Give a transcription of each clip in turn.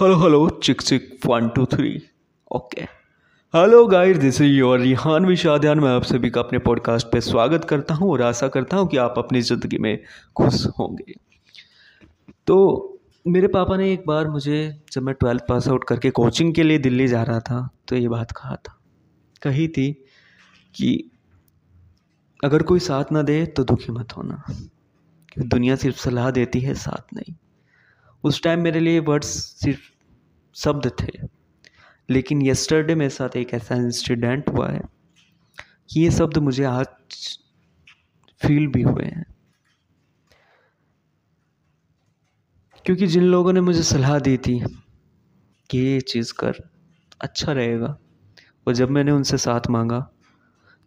Hello hello check check one two three okay hello guys this is your Rihan विशाध्यान मैं आप सभी का अपने पॉडकास्ट पे स्वागत करता हूँ और आशा करता हूँ कि आप अपनी ज़िंदगी में खुश होंगे। तो मेरे पापा ने एक बार मुझे, जब मैं ट्वेल्थ पास आउट करके कोचिंग के लिए दिल्ली जा रहा था तो ये बात कहा था। कही थी कि अगर कोई साथ ना दे तो दुखी मत होना। क्योंकि दुनिया सिर्फ़ सलाह देती है, साथ नहीं। उस टाइम मेरे लिए वर्ड्स सिर्फ़ शब्द थे। लेकिन यस्टरडे मेरे साथ एक ऐसा इंसिडेंट हुआ है। कि ये शब्द मुझे आज फील भी हुए हैं। क्योंकि जिन लोगों ने मुझे सलाह दी थी कि ये चीज़ कर अच्छा रहेगा। और जब मैंने उनसे साथ मांगा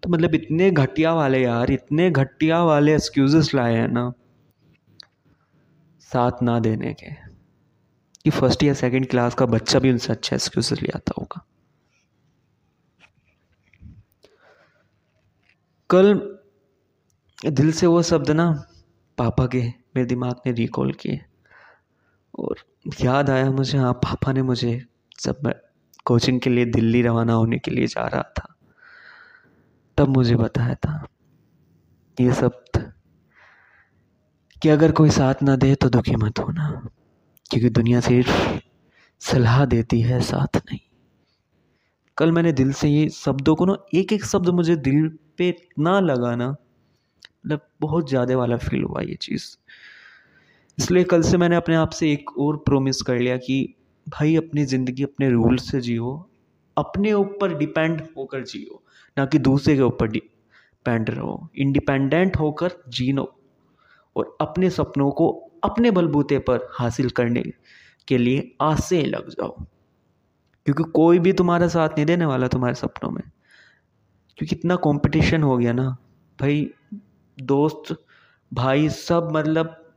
तो मतलब इतने घटिया वाले यार, इतने घटिया वाले एक्सक्यूज़ेस लाए हैं ना, साथ ना देने के। कि फ़र्स्ट या सेकंड क्लास का बच्चा भी उनसे अच्छा एक्सक्यूज ले आता होगा। कल दिल से वो शब्द ना पापा के, मेरे दिमाग ने रिकॉल किए। और याद आया मुझे हाँ पापा ने मुझे जब मैं कोचिंग के लिए दिल्ली रवाना होने के लिए जा रहा था, तब मुझे बताया था ये शब्द कि अगर कोई साथ ना दे तो दुखी मत होना। क्योंकि दुनिया सिर्फ़ सलाह देती है, साथ नहीं। कल मैंने दिल से ये शब्दों को ना एक एक शब्द मुझे दिल पे इतना लगा ना मतलब बहुत ज़्यादा वाला फील हुआ ये चीज़। इसलिए कल से मैंने अपने आप से एक और प्रोमिस कर लिया कि भाई, अपनी ज़िंदगी, अपने रूल से जियो, अपने ऊपर डिपेंड होकर जियो, ना कि दूसरे के ऊपर डिपेंड रहो। इंडिपेंडेंट होकर जीनो और अपने सपनों को अपने बलबूते पर हासिल करने के लिए आज से लग जाओ। क्योंकि कोई भी तुम्हारा साथ नहीं देने वाला तुम्हारे सपनों में। क्योंकि इतना कंपटीशन हो गया ना, भाई, दोस्त, भाई सब मतलब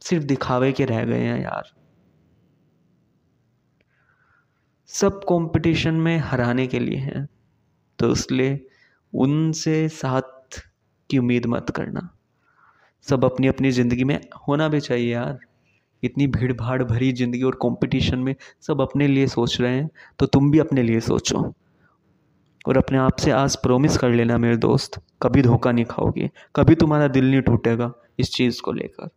सिर्फ़ दिखावे के रह गए हैं यार। सब कंपटीशन में हराने के लिए हैं तो इसलिए उनसे साथ की उम्मीद मत करना। सब अपनी अपनी ज़िंदगी में होना भी चाहिए यार। इतनी भीड़ भाड़ भरी ज़िंदगी और कंपटीशन में सब अपने लिए सोच रहे हैं तो तुम भी अपने लिए सोचो। और अपने आप से आज प्रोमिस कर लेना मेरे दोस्त, कभी धोखा नहीं खाओगे, कभी तुम्हारा दिल नहीं टूटेगा इस चीज़ को लेकर।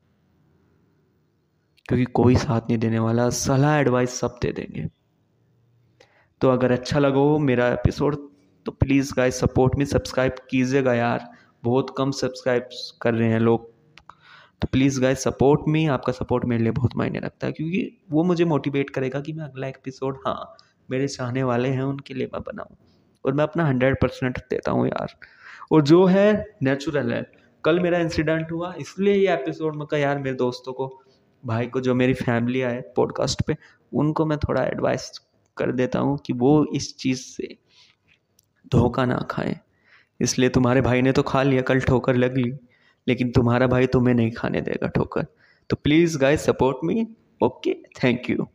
क्योंकि कोई साथ नहीं देने वाला, सलाह एडवाइस सब दे देंगे। तो अगर अच्छा लगा मेरा एपिसोड तो प्लीज़ गाइस सपोर्ट में सब्सक्राइब कीजिएगा यार। बहुत कम सब्सक्राइब कर रहे हैं लोग। तो प्लीज़ गाइज़ सपोर्ट मी आपका सपोर्ट मेरे लिए बहुत मायने रखता है, क्योंकि वो मुझे मोटिवेट करेगा कि मैं अगला एपिसोड हाँ मेरे चाहने वाले हैं, उनके लिए मैं बनाऊँ। और मैं अपना हंड्रेड परसेंट देता हूँ यार। और जो है नेचुरल है। कल मेरा इंसिडेंट हुआ, इसलिए ये एपिसोड में कहा यार, मेरे दोस्तों को, भाई को जो मेरी फैमिली आए पॉडकास्ट पे, उनको मैं थोड़ा एडवाइस कर देता हूँ कि वो इस चीज़ से धोखा ना खाएँ। इसलिए तुम्हारे भाई ने तो खा लिया, कल ठोकर लग ली। लेकिन तुम्हारा भाई तुम्हें नहीं खाने देगा ठोकर। तो please guys support me okay thank you